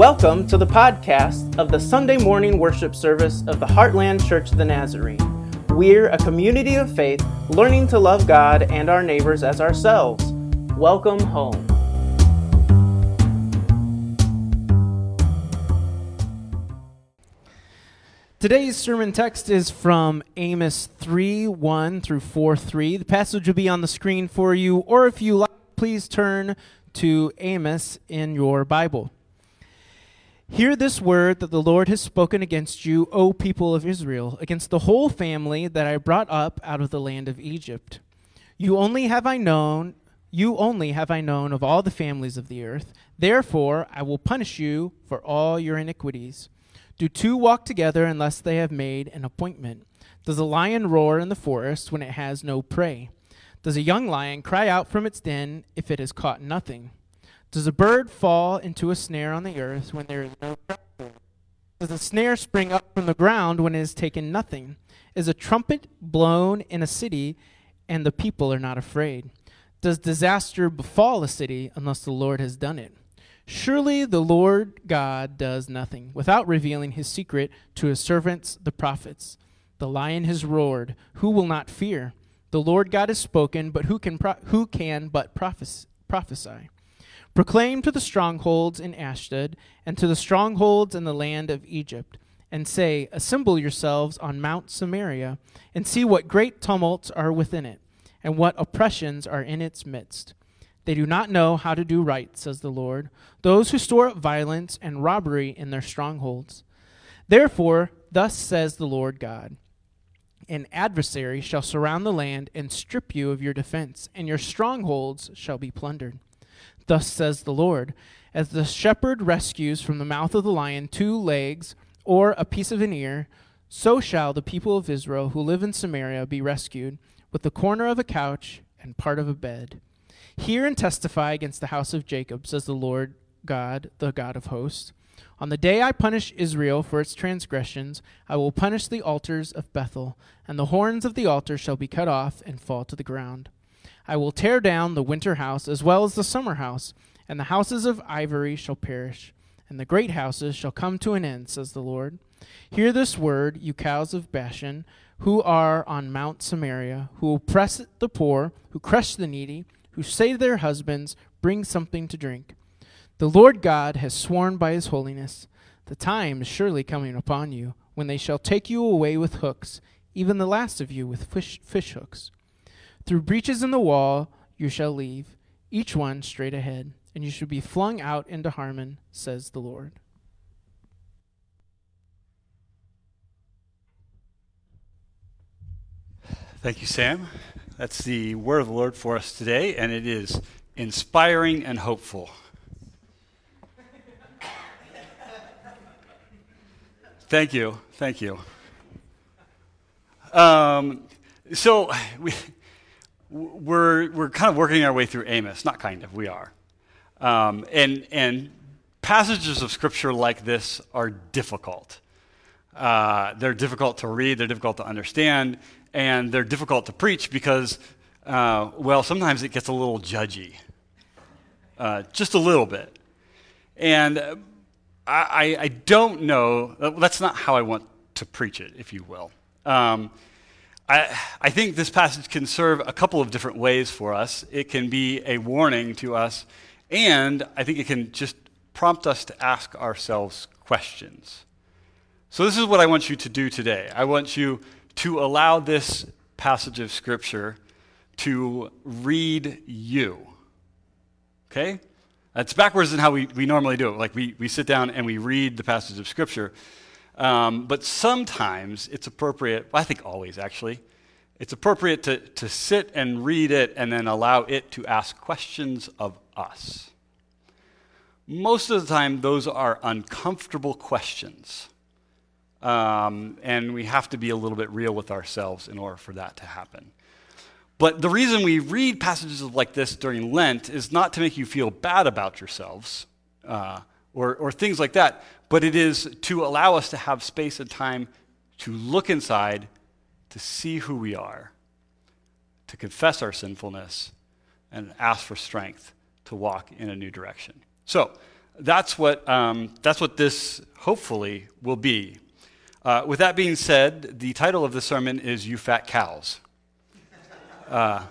Welcome to the podcast of the Sunday morning worship service of the Heartland Church of the Nazarene. We're a community of faith learning to love God and our neighbors as ourselves. Welcome home. Today's sermon text is from Amos 3 1 through 4 3. The passage will be on the screen for you, or if you like, please turn to Amos in your Bible. Hear this word that the Lord has spoken against you, O people of Israel, against the whole family that I brought up out of the land of Egypt. You only have I known, you only have I known of all the families of the earth. Therefore I will punish you for all your iniquities. Do two walk together unless they have made an appointment? Does a lion roar in the forest when it has no prey? Does a young lion cry out from its den if it has caught nothing? Does a bird fall into a snare on the earth when there is no Does a snare spring up from the ground when it has taken nothing? Is a trumpet blown in a city and the people are not afraid? Does disaster befall a city unless the Lord has done it? Surely the Lord God does nothing without revealing his secret to his servants the prophets. The lion has roared, who will not fear? The Lord God has spoken, but who can pro- who can but prophesy? Proclaim to the strongholds in Ashdod, and to the strongholds in the land of Egypt, and say, Assemble yourselves on Mount Samaria, and see what great tumults are within it, and what oppressions are in its midst. They do not know how to do right, says the Lord, those who store up violence and robbery in their strongholds. Therefore, thus says the Lord God An adversary shall surround the land and strip you of your defense, and your strongholds shall be plundered. Thus says the Lord As the shepherd rescues from the mouth of the lion two legs or a piece of an ear, so shall the people of Israel who live in Samaria be rescued with the corner of a couch and part of a bed. Hear and testify against the house of Jacob, says the Lord God, the God of hosts. On the day I punish Israel for its transgressions, I will punish the altars of Bethel, and the horns of the altar shall be cut off and fall to the ground. I will tear down the winter house as well as the summer house, and the houses of ivory shall perish, and the great houses shall come to an end, says the Lord. Hear this word, you cows of Bashan, who are on Mount Samaria, who oppress the poor, who crush the needy, who say to their husbands, Bring something to drink. The Lord God has sworn by his holiness, the time is surely coming upon you, when they shall take you away with hooks, even the last of you with fish, fish hooks. Through breaches in the wall you shall leave, each one straight ahead, and you shall be flung out into Harmon, says the Lord. Thank you, Sam. That's the word of the Lord for us today, and it is inspiring and hopeful. Thank you. Thank you. Um, so, we we're, we're kind of working our way through Amos. Not kind of, we are. Um, and, and passages of scripture like this are difficult. Uh, they're difficult to read, they're difficult to understand, and they're difficult to preach because, uh, well, sometimes it gets a little judgy. Uh, just a little bit. And I, I, don't know, that's not how I want to preach it, if you will. Um, I, I think this passage can serve a couple of different ways for us. It can be a warning to us, and I think it can just prompt us to ask ourselves questions. So, this is what I want you to do today. I want you to allow this passage of Scripture to read you. Okay? That's backwards than how we, we normally do it. Like, we, we sit down and we read the passage of Scripture. Um, but sometimes it's appropriate, I think always actually, it's appropriate to, to sit and read it and then allow it to ask questions of us. Most of the time, those are uncomfortable questions. Um, and we have to be a little bit real with ourselves in order for that to happen. But the reason we read passages like this during Lent is not to make you feel bad about yourselves uh, or, or things like that, but it is to allow us to have space and time to look inside, to see who we are, to confess our sinfulness, and ask for strength to walk in a new direction. So, that's what, um, that's what this hopefully will be. Uh, with that being said, the title of the sermon is You Fat Cows. Uh,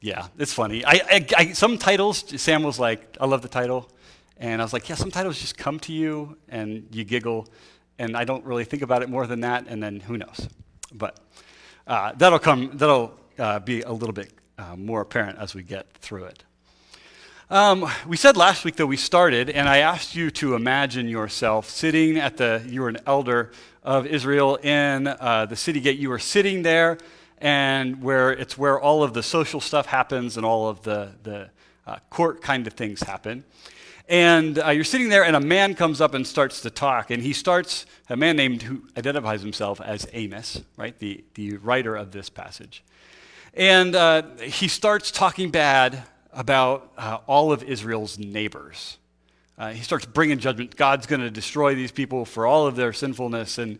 yeah, it's funny. I, I, I, some titles, Sam was like, I love the title. And I was like, yeah, some titles just come to you and you giggle. And I don't really think about it more than that. And then who knows? But uh, that'll come, that'll uh, be a little bit uh, more apparent as we get through it. Um, we said last week that we started, and I asked you to imagine yourself sitting at the, you were an elder of Israel in uh, the city gate. You were sitting there, and where it's where all of the social stuff happens and all of the, the uh, court kind of things happen. And uh, you're sitting there, and a man comes up and starts to talk. And he starts, a man named who identifies himself as Amos, right, the, the writer of this passage. And uh, he starts talking bad about uh, all of Israel's neighbors. Uh, he starts bringing judgment. God's going to destroy these people for all of their sinfulness. And,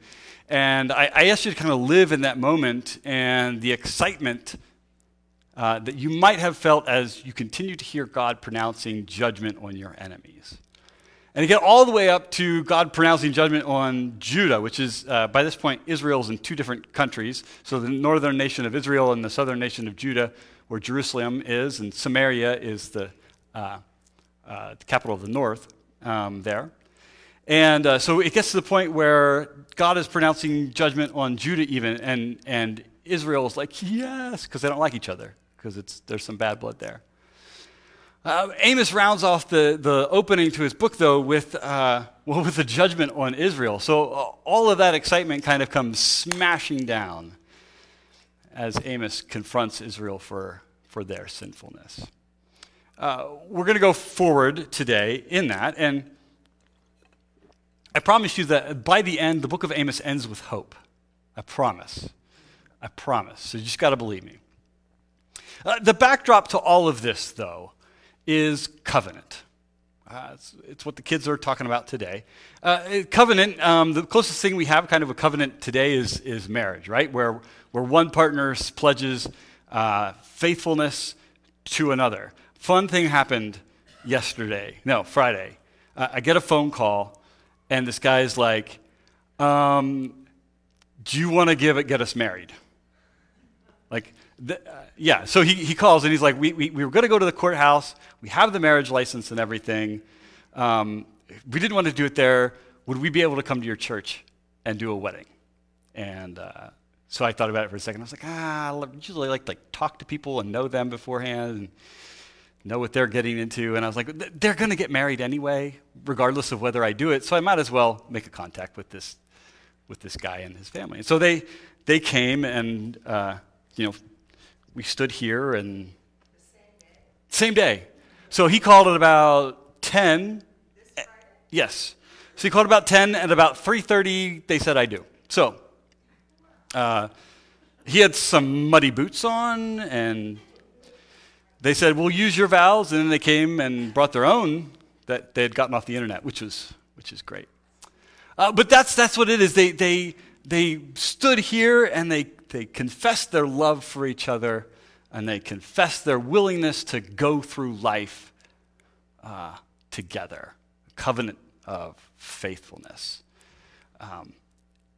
and I, I ask you to kind of live in that moment and the excitement uh, that you might have felt as you continue to hear God pronouncing judgment on your enemies. And get all the way up to God pronouncing judgment on Judah, which is, uh, by this point, Israel's in two different countries. So the northern nation of Israel and the southern nation of Judah, where Jerusalem is, and Samaria is the, uh, uh, the capital of the north um, there. And uh, so it gets to the point where God is pronouncing judgment on Judah, even, and, and Israel is like, yes, because they don't like each other because there's some bad blood there. Uh, Amos rounds off the, the opening to his book, though, with, uh, well, with a judgment on Israel. So uh, all of that excitement kind of comes smashing down as Amos confronts Israel for, for their sinfulness. Uh, we're going to go forward today in that, and I promise you that by the end, the book of Amos ends with hope. I promise. I promise. So you just got to believe me. Uh, the backdrop to all of this, though, is covenant. Uh, it's, it's, what the kids are talking about today. Uh, covenant, um, the closest thing we have kind of a covenant today is, is marriage, right? Where, where one partner pledges uh, faithfulness to another. Fun thing happened yesterday, no, Friday. Uh, I get a phone call, and this guy is like, um, Do you want to give it, get us married? The, uh, yeah, so he, he calls and he's like, we, we, we were going to go to the courthouse. We have the marriage license and everything. Um, we didn't want to do it there. Would we be able to come to your church and do a wedding? And uh, so I thought about it for a second. I was like, ah, I usually like to like, talk to people and know them beforehand and know what they're getting into. And I was like, they're going to get married anyway, regardless of whether I do it. So I might as well make a contact with this, with this guy and his family. And so they, they came and, uh, you know, we stood here and same day. So he called at about 10. Yes. So he called about 10 and about 3:30 they said I do. So uh, he had some muddy boots on and they said, "We'll use your vows." And then they came and brought their own that they had gotten off the internet, which was which is great. Uh, but that's that's what it is. They they they stood here and they they confess their love for each other and they confess their willingness to go through life uh, together. A covenant of faithfulness. Um,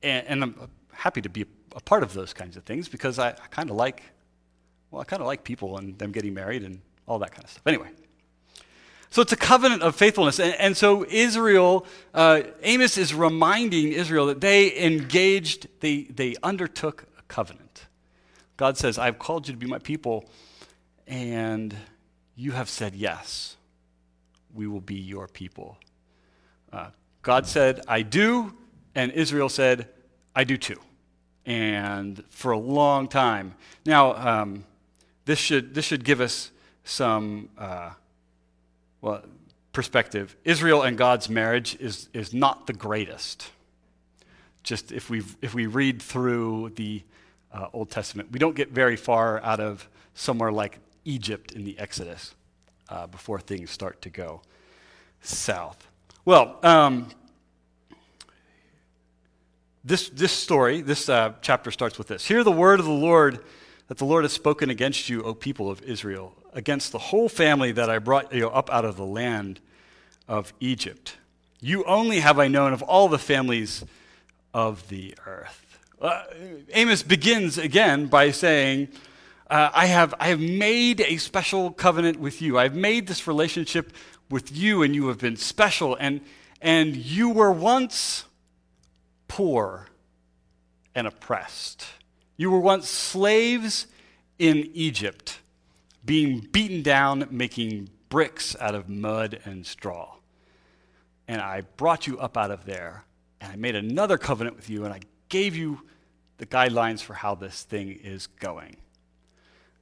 and, and, I'm happy to be a part of those kinds of things because I, I kind of like, well, I kind of like people and them getting married and all that kind of stuff. Anyway. So it's a covenant of faithfulness. And, and so Israel, uh, Amos is reminding Israel that they engaged, they, they undertook covenant. God says, I've called you to be my people, and you have said yes. We will be your people. Uh, God said, I do, and Israel said, I do too. And for a long time. Now, um, this, should, this should give us some uh, well, perspective. Israel and God's marriage is, is not the greatest. Just if we, if we read through the uh, Old Testament. We don't get very far out of somewhere like Egypt in the Exodus uh, before things start to go south. Well, um, this, this story, this uh, chapter starts with this. Hear the word of the Lord that the Lord has spoken against you, O people of Israel. against the whole family that I brought you up out of the land of Egypt. You only have I known of all the families of the earth. Uh, Amos begins again by saying, uh, I, have, I have made a special covenant with you. I've made this relationship with you, and you have been special. And, and you were once poor and oppressed. You were once slaves in Egypt, being beaten down, making bricks out of mud and straw. And I brought you up out of there, and I made another covenant with you, and I gave you the guidelines for how this thing is going.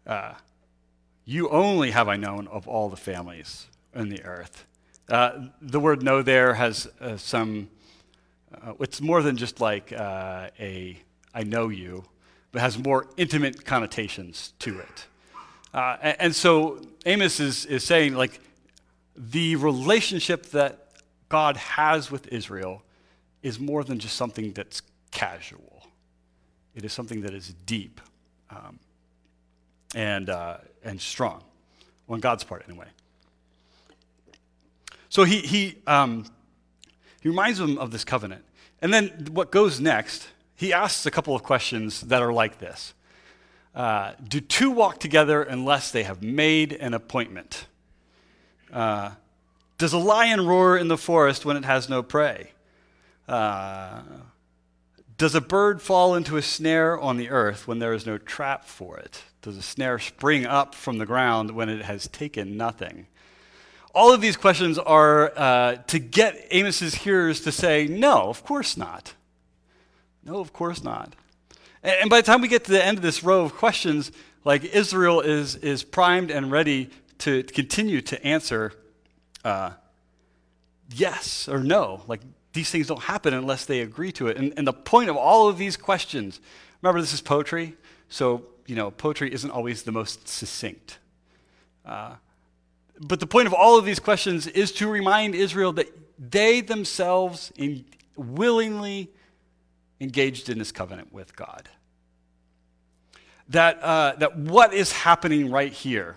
Uh, you only have I known of all the families in the earth. Uh, the word know there has uh, some, uh, it's more than just like uh, a I know you, but has more intimate connotations to it. Uh, and, and, so Amos is, is saying, like, the relationship that God has with Israel is more than just something that's casual, it is something that is deep. Um, and, uh, and strong, on God's part anyway. So he, he, um, he reminds them of this covenant. And then what goes next, he asks a couple of questions that are like this uh, Do two walk together unless they have made an appointment? Uh, does a lion roar in the forest when it has no prey? Uh, does a bird fall into a snare on the earth when there is no trap for it? Does a snare spring up from the ground when it has taken nothing? All of these questions are uh, to get Amos's hearers to say, no, of course not. No, of course not. And, and by the time we get to the end of this row of questions, like Israel is, is primed and ready to continue to answer uh, yes or no. Like these things don't happen unless they agree to it. And, and the point of all of these questions, remember, this is poetry, so, you know, poetry isn't always the most succinct. Uh, but the point of all of these questions is to remind Israel that they themselves in, willingly engaged in this covenant with God. That, uh, that what is happening right here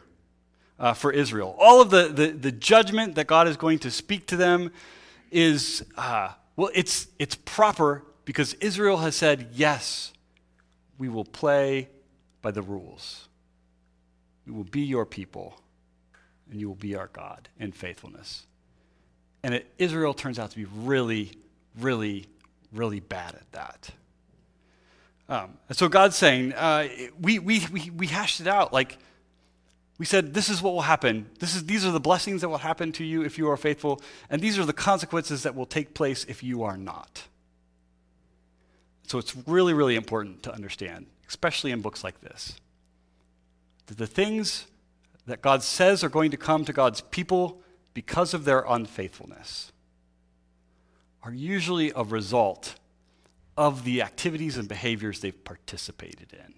uh, for Israel, all of the, the, the judgment that God is going to speak to them, is, uh, well, it's, it's proper because Israel has said, yes, we will play by the rules. We will be your people, and you will be our God in faithfulness. And it, Israel turns out to be really, really, really bad at that. Um, and so God's saying, uh, we, we, we, we hashed it out. Like, we said, this is what will happen. This is, these are the blessings that will happen to you if you are faithful, and these are the consequences that will take place if you are not. So it's really, really important to understand, especially in books like this, that the things that God says are going to come to God's people because of their unfaithfulness are usually a result of the activities and behaviors they've participated in.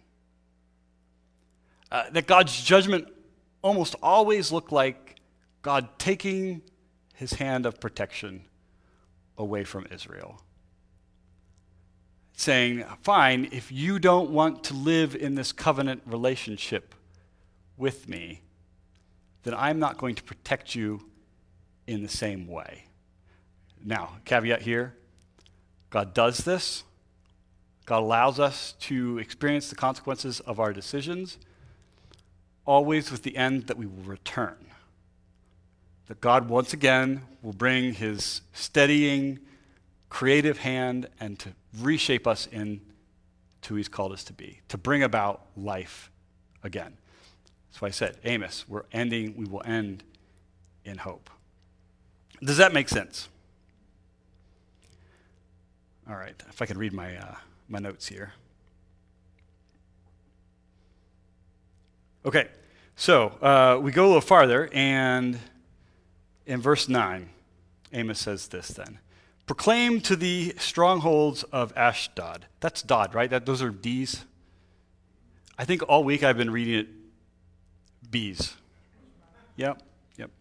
Uh, that God's judgment almost always look like God taking his hand of protection away from Israel. Saying, fine, if you don't want to live in this covenant relationship with me, then I'm not going to protect you in the same way. Now, caveat here God does this. God allows us to experience the consequences of our decisions always with the end that we will return. That God once again will bring his steadying, creative hand and to reshape us into who he's called us to be, to bring about life again. That's why I said, Amos, we're ending, we will end in hope. Does that make sense? All right, if I can read my, uh, my notes here. Okay, so uh, we go a little farther, and in verse 9, Amos says this then Proclaim to the strongholds of Ashdod. That's Dod, right? That, those are D's. I think all week I've been reading it B's. Yep, yep.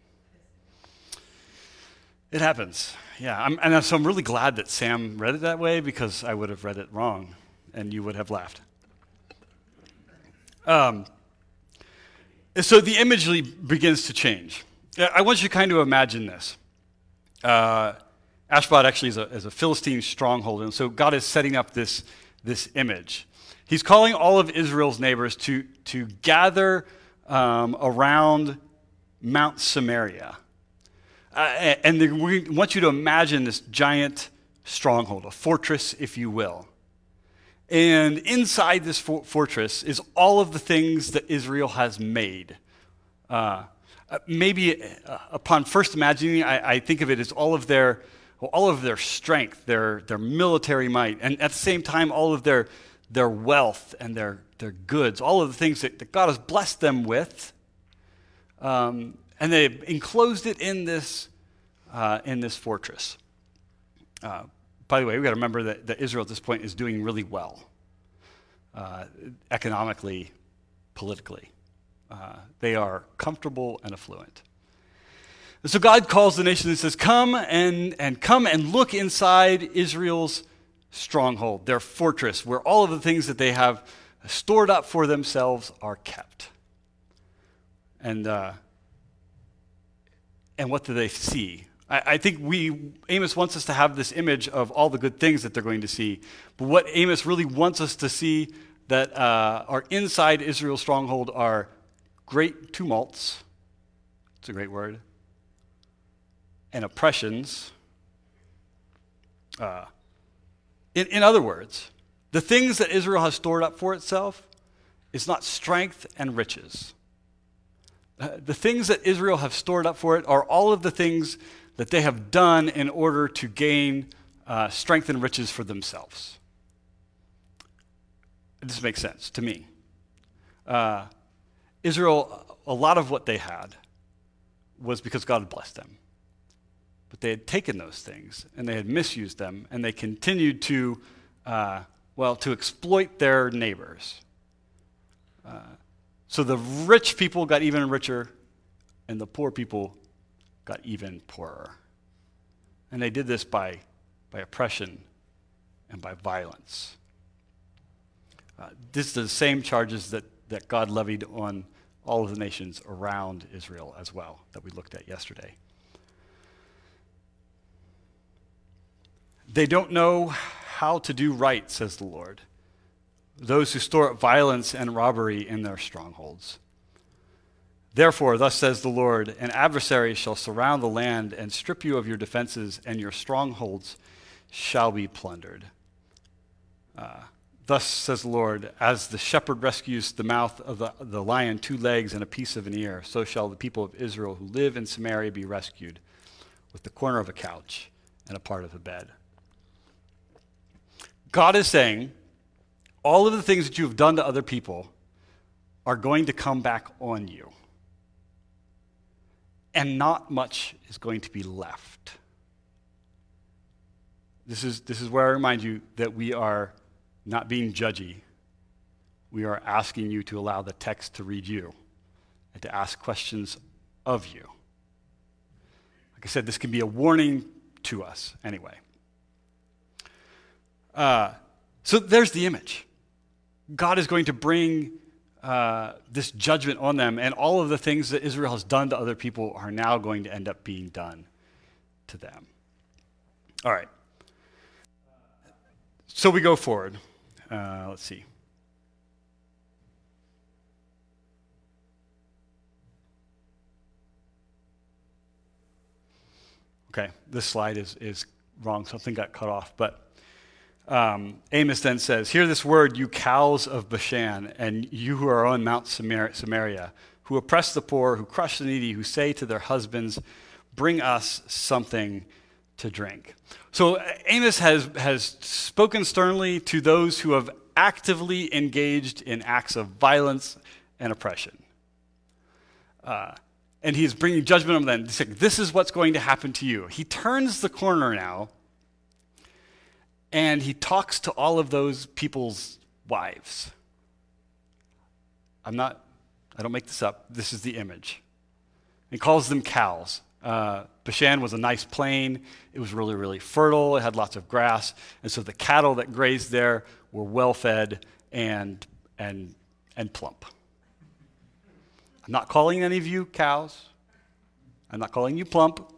It happens. Yeah, I'm, and so I'm really glad that Sam read it that way because I would have read it wrong and you would have laughed. Um, so the imagery begins to change. I want you to kind of imagine this. Uh, actually is a, is a Philistine stronghold, and so God is setting up this, this image. He's calling all of Israel's neighbors to, to gather um, around Mount Samaria. Uh, and we want you to imagine this giant stronghold, a fortress, if you will. And inside this for- fortress is all of the things that Israel has made. Uh, uh maybe uh, upon first imagining, I, I, think of it as all of their, all of their strength, their, their military might, and at the same time, all of their, their wealth and their, their goods, all of the things that, that God has blessed them with. Um, and they enclosed it in this, uh, in this fortress. By the way, we've got to remember that, that, Israel at this point is doing really well, uh, economically, politically. Uh, they are comfortable and affluent. And so God calls the nation and says, Come and, and come and look inside Israel's stronghold, their fortress, where all of the things that they have stored up for themselves are kept. And uh, and what do they see? I, I, think we, Amos wants us to have this image of all the good things that they're going to see. But what Amos really wants us to see that uh, are inside Israel's stronghold are great tumults. It's a great word. And oppressions. Uh, in, in other words, the things that Israel has stored up for itself is not strength and riches. Uh, the things that Israel have stored up for it are all of the things that they have done in order to gain uh, strength and riches for themselves. This makes sense to me. Uh, Israel, a lot of what they had was because God blessed them. But they had taken those things and they had misused them and they continued to, uh, well, to exploit their neighbors. Uh, so the rich people got even richer, and the poor people got even poorer. And they did this by, by oppression and by violence. Uh, this is the same charges that, that God levied on all of the nations around Israel as well, that we looked at yesterday. They don't know how to do right, says the Lord those who store up violence and robbery in their strongholds. Therefore, thus says the Lord, an adversary shall surround the land and strip you of your defenses, and your strongholds shall be plundered. Uh, thus says the Lord, as the shepherd rescues the mouth of the, the lion, two legs and a piece of an ear, so shall the people of Israel who live in Samaria be rescued with the corner of a couch and a part of a bed. God is saying, all of the things that you have done to other people are going to come back on you. And not much is going to be left. This is, this is where I remind you that we are not being judgy. We are asking you to allow the text to read you and to ask questions of you. Like I said, this can be a warning to us anyway. Uh, so there's the image. God is going to bring uh, this judgment on them, and all of the things that Israel has done to other people are now going to end up being done to them. All right. So we go forward. Uh, let's see. Okay, this slide is, is wrong. Something got cut off. But um, Amos then says, Hear this word, you cows of Bashan, and you who are on Mount Samaria, who oppress the poor, who crush the needy, who say to their husbands, Bring us something to drink. So uh, Amos has, has spoken sternly to those who have actively engaged in acts of violence and oppression. Uh, and he's bringing judgment on them. He's like, This is what's going to happen to you. He turns the corner now and he talks to all of those people's wives. I'm not, I don't make this up. This is the image. He calls them cows. Uh, Bashan was a nice plain. It was really, really fertile. It had lots of grass. And so the cattle that grazed there were well fed and, and, and plump. I'm not calling any of you cows. I'm not calling you plump.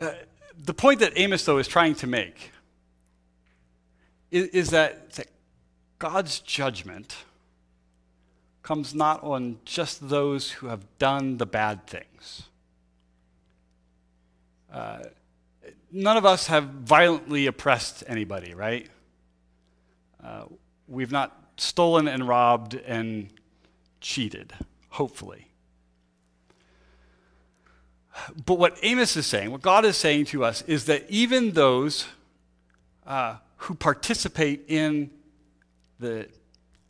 Uh, the point that Amos, though, is trying to make is, is that, that God's judgment comes not on just those who have done the bad things. Uh, none of us have violently oppressed anybody, right? Uh, we've not stolen and robbed and cheated, hopefully. But what Amos is saying, what God is saying to us, is that even those uh, who participate in the,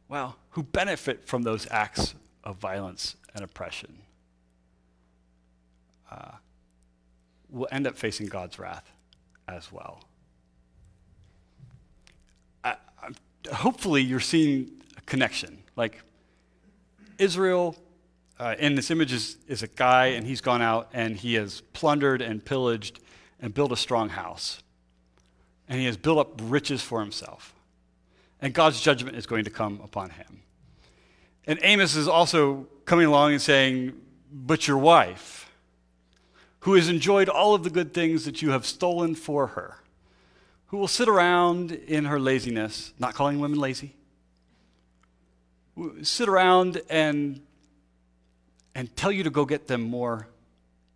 well, who benefit from those acts of violence and oppression uh, will end up facing God's wrath as well. I, hopefully, you're seeing a connection. Like, Israel uh, in this image is, is a guy, and he's gone out and he has plundered and pillaged and built a strong house. And he has built up riches for himself. And God's judgment is going to come upon him. And Amos is also coming along and saying, But your wife, who has enjoyed all of the good things that you have stolen for her, who will sit around in her laziness, not calling women lazy, sit around and and tell you to go get them more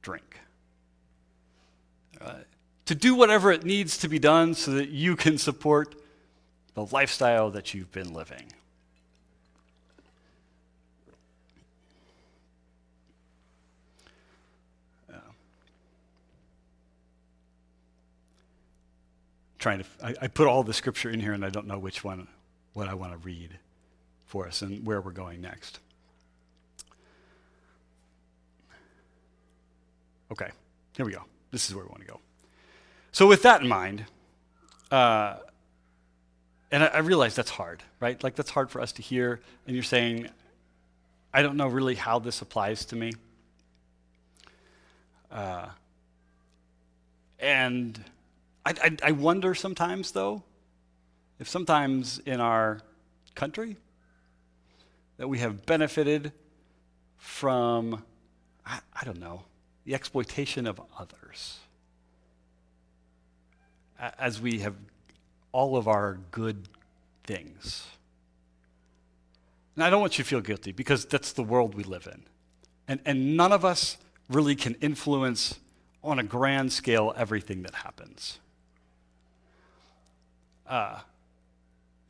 drink. Uh, to do whatever it needs to be done so that you can support the lifestyle that you've been living. trying to I, I, put all the scripture in here and i don't know which one what i want to read for us and where we're going next Okay, here we go. This is where we want to go. So, with that in mind, uh, and I, I realize that's hard, right? Like, that's hard for us to hear. And you're saying, I don't know really how this applies to me. Uh, and I, I, I wonder sometimes, though, if sometimes in our country that we have benefited from, I, I don't know, the exploitation of others. As we have all of our good things. And I don't want you to feel guilty because that's the world we live in. And, and none of us really can influence on a grand scale everything that happens. Uh,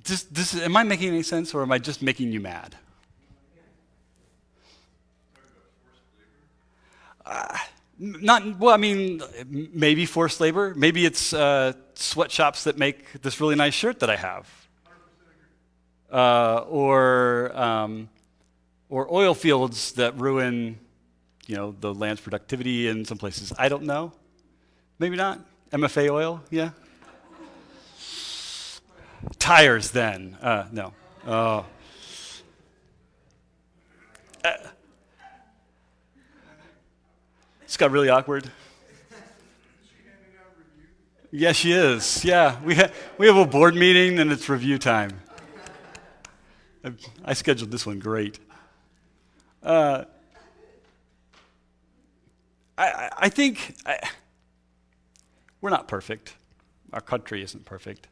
this, this, am I making any sense or am I just making you mad? Uh, not well. I mean, maybe forced labor. Maybe it's uh, sweatshops that make this really nice shirt that I have, uh, or um, or oil fields that ruin, you know, the land's productivity in some places. I don't know. Maybe not. MFA oil, yeah. Tires, then. Uh, no. Oh. Uh, it's got really awkward. Yeah, she is. Yeah, we, ha- we have a board meeting and it's review time. I, I scheduled this one great. Uh, I, I think I, we're not perfect. Our country isn't perfect.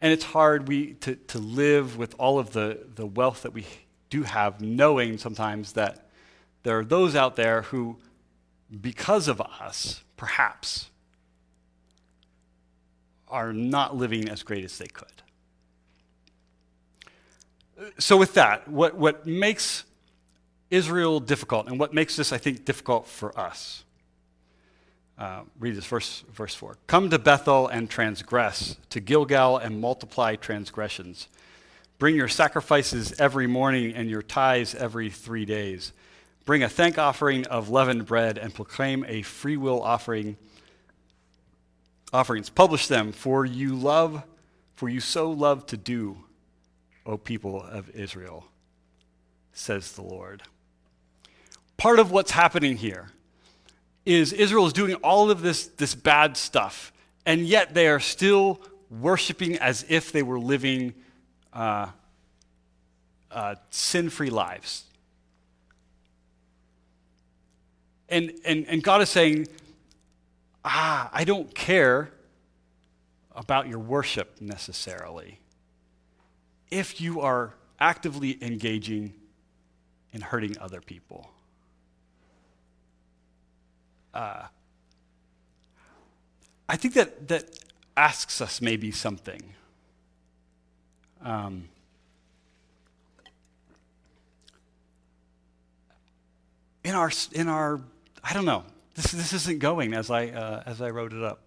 And it's hard we, to, to live with all of the, the wealth that we do have, knowing sometimes that there are those out there who because of us, perhaps, are not living as great as they could. So, with that, what, what makes Israel difficult, and what makes this, I think, difficult for us? Uh, read this verse, verse 4. Come to Bethel and transgress, to Gilgal and multiply transgressions. Bring your sacrifices every morning and your tithes every three days. Bring a thank offering of leavened bread and proclaim a free will offering offerings. Publish them, for you love, for you so love to do, O people of Israel, says the Lord. Part of what's happening here is Israel is doing all of this, this bad stuff, and yet they are still worshiping as if they were living uh, uh, sin free lives. And, and, and God is saying, ah, I don't care about your worship necessarily if you are actively engaging in hurting other people. Uh, I think that, that asks us maybe something. Um, in our, in our, I don't know, this, this isn't going as I, uh, as I wrote it up.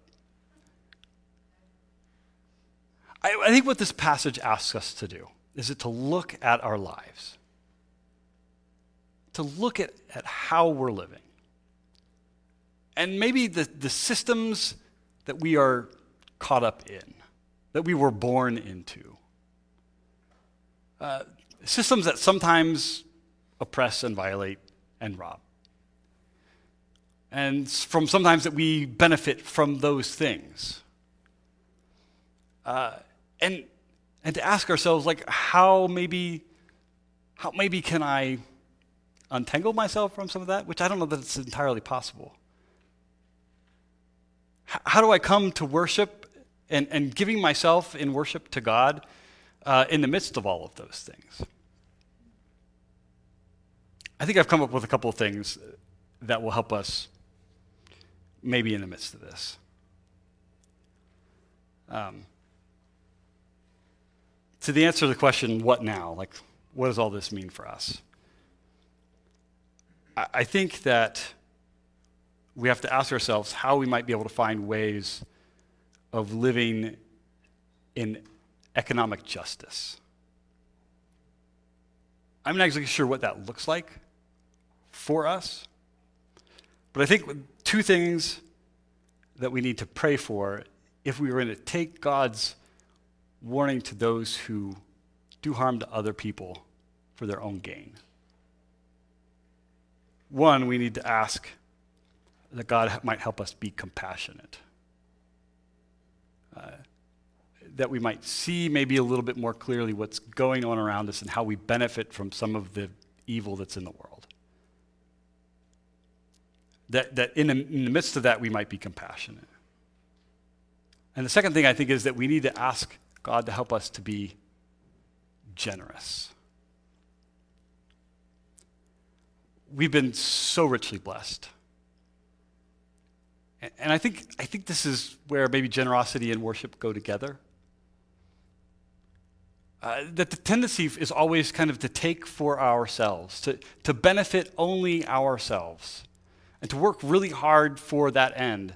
I, I think what this passage asks us to do is it to look at our lives, to look at, at how we're living, and maybe the, the systems that we are caught up in, that we were born into. Uh, systems that sometimes oppress and violate and rob. And from sometimes that we benefit from those things. Uh, and, and to ask ourselves, like, how maybe, how maybe can I untangle myself from some of that? Which I don't know that it's entirely possible. H- how do I come to worship and, and giving myself in worship to God uh, in the midst of all of those things? I think I've come up with a couple of things that will help us maybe in the midst of this. Um, to the answer to the question, what now? Like, what does all this mean for us? I, I think that we have to ask ourselves how we might be able to find ways of living in economic justice. I'm not exactly sure what that looks like for us, but I think two things that we need to pray for if we were going to take God's warning to those who do harm to other people for their own gain. One, we need to ask that God might help us be compassionate. Uh, that we might see maybe a little bit more clearly what's going on around us and how we benefit from some of the evil that's in the world. That, that in, the, in the midst of that, we might be compassionate. And the second thing I think is that we need to ask God to help us to be generous. We've been so richly blessed. And I think, I think this is where maybe generosity and worship go together. Uh, that the tendency is always kind of to take for ourselves, to, to benefit only ourselves, and to work really hard for that end.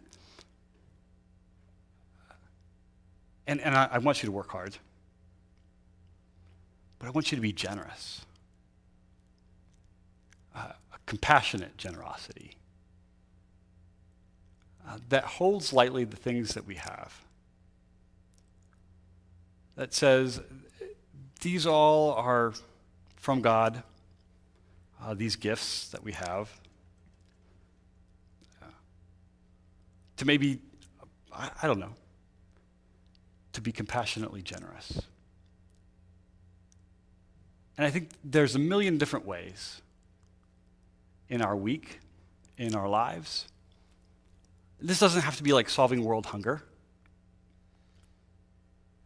And, and I, I want you to work hard, but I want you to be generous, uh, a compassionate generosity uh, that holds lightly the things that we have, that says, these all are from God, uh, these gifts that we have. To maybe, I, don't know, to be compassionately generous. And I think there's a million different ways in our week, in our lives. This doesn't have to be like solving world hunger.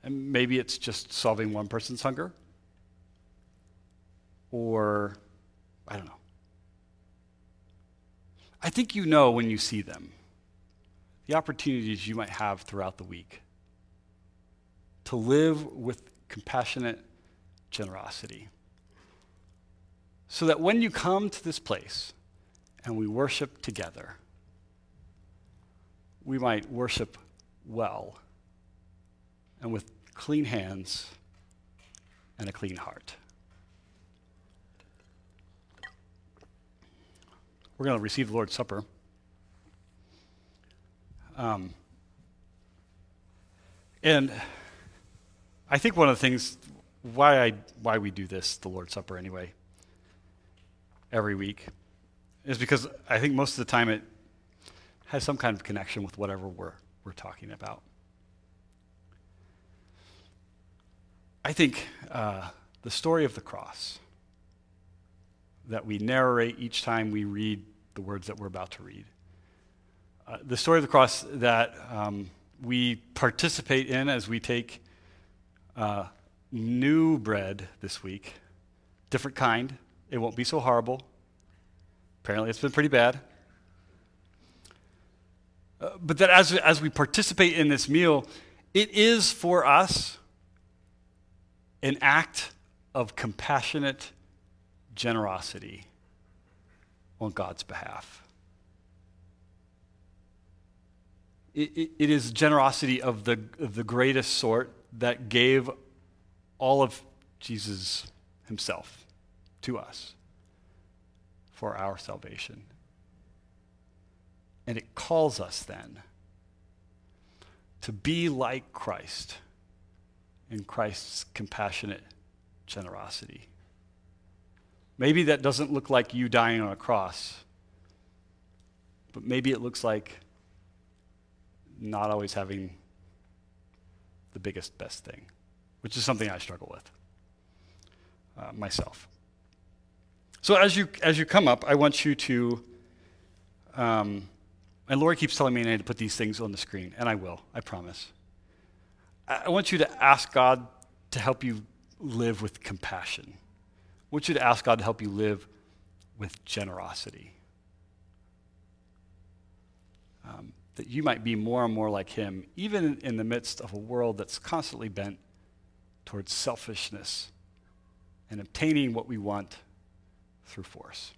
And maybe it's just solving one person's hunger. Or, I don't know. I think you know when you see them the opportunities you might have throughout the week to live with compassionate generosity. So that when you come to this place and we worship together, we might worship well and with clean hands and a clean heart. We're going to receive the Lord's Supper. Um, and I think one of the things why I why we do this, the Lord's Supper anyway, every week, is because I think most of the time it has some kind of connection with whatever we're we're talking about. I think uh, the story of the cross that we narrate each time we read the words that we're about to read. Uh, the story of the cross that um, we participate in as we take uh, new bread this week, different kind. It won't be so horrible. Apparently, it's been pretty bad. Uh, but that as, as we participate in this meal, it is for us an act of compassionate generosity on God's behalf. It, it, it is generosity of the, of the greatest sort that gave all of Jesus himself to us for our salvation. And it calls us then to be like Christ in Christ's compassionate generosity. Maybe that doesn't look like you dying on a cross, but maybe it looks like not always having the biggest, best thing, which is something I struggle with uh, myself. So as you as you come up, I want you to, um, and Lori keeps telling me I need to put these things on the screen, and I will, I promise. I, want you to ask God to help you live with compassion. I want you to ask God to help you live with generosity. Um, that you might be more and more like Him, even in the midst of a world that's constantly bent towards selfishness and obtaining what we want through force.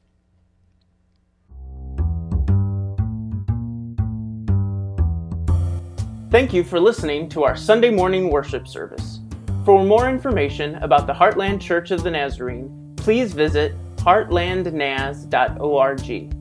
Thank you for listening to our Sunday morning worship service. For more information about the Heartland Church of the Nazarene, please visit heartlandnaz.org.